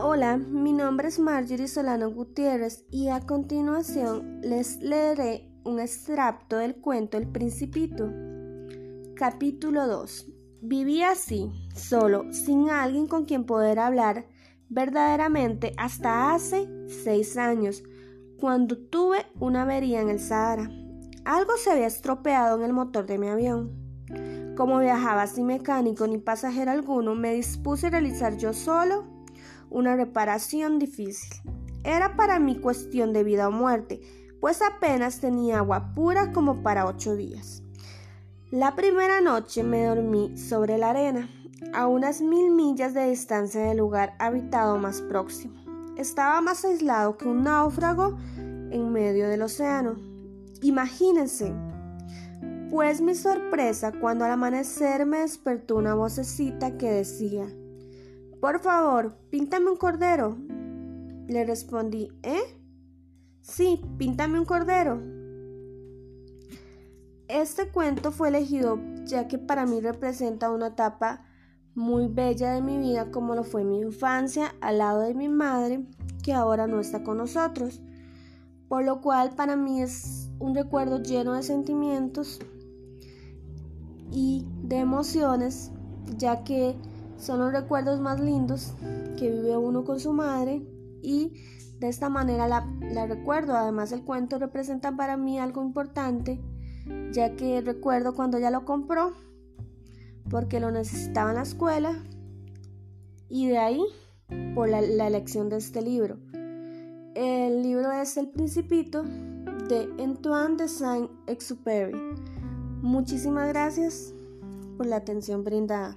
Hola, mi nombre es Marjorie Solano Gutiérrez y a continuación les leeré un extracto del cuento El Principito. Capítulo 2. Viví así, solo, sin alguien con quien poder hablar, verdaderamente hasta hace seis años, cuando tuve una avería en el Sahara. Algo se había estropeado en el motor de mi avión. Como viajaba sin mecánico ni pasajero alguno, me dispuse a realizar yo solo una reparación difícil. Era para mí cuestión de vida o muerte, pues apenas tenía agua pura como para ocho días. La primera noche me dormí sobre la arena, a unas mil millas de distancia del lugar habitado más próximo. Estaba más aislado que un náufrago en medio del océano. Imagínense, pues mi sorpresa cuando al amanecer me despertó una vocecita que decía, por favor, píntame un cordero. Le respondí, ¿eh? Sí, píntame un cordero. Este cuento fue elegido ya que para mí representa una etapa muy bella de mi vida como lo fue mi infancia al lado de mi madre que ahora no está con nosotros, por lo cual para mí es un recuerdo lleno de sentimientos y de emociones ya que son los recuerdos más lindos que vive uno con su madre y de esta manera la, recuerdo. Además el cuento representa para mí algo importante ya que recuerdo cuando ella lo compró porque lo necesitaba en la escuela y de ahí por la, elección de este libro. El libro es El Principito de Antoine de Saint-Exupéry. Muchísimas gracias por la atención brindada.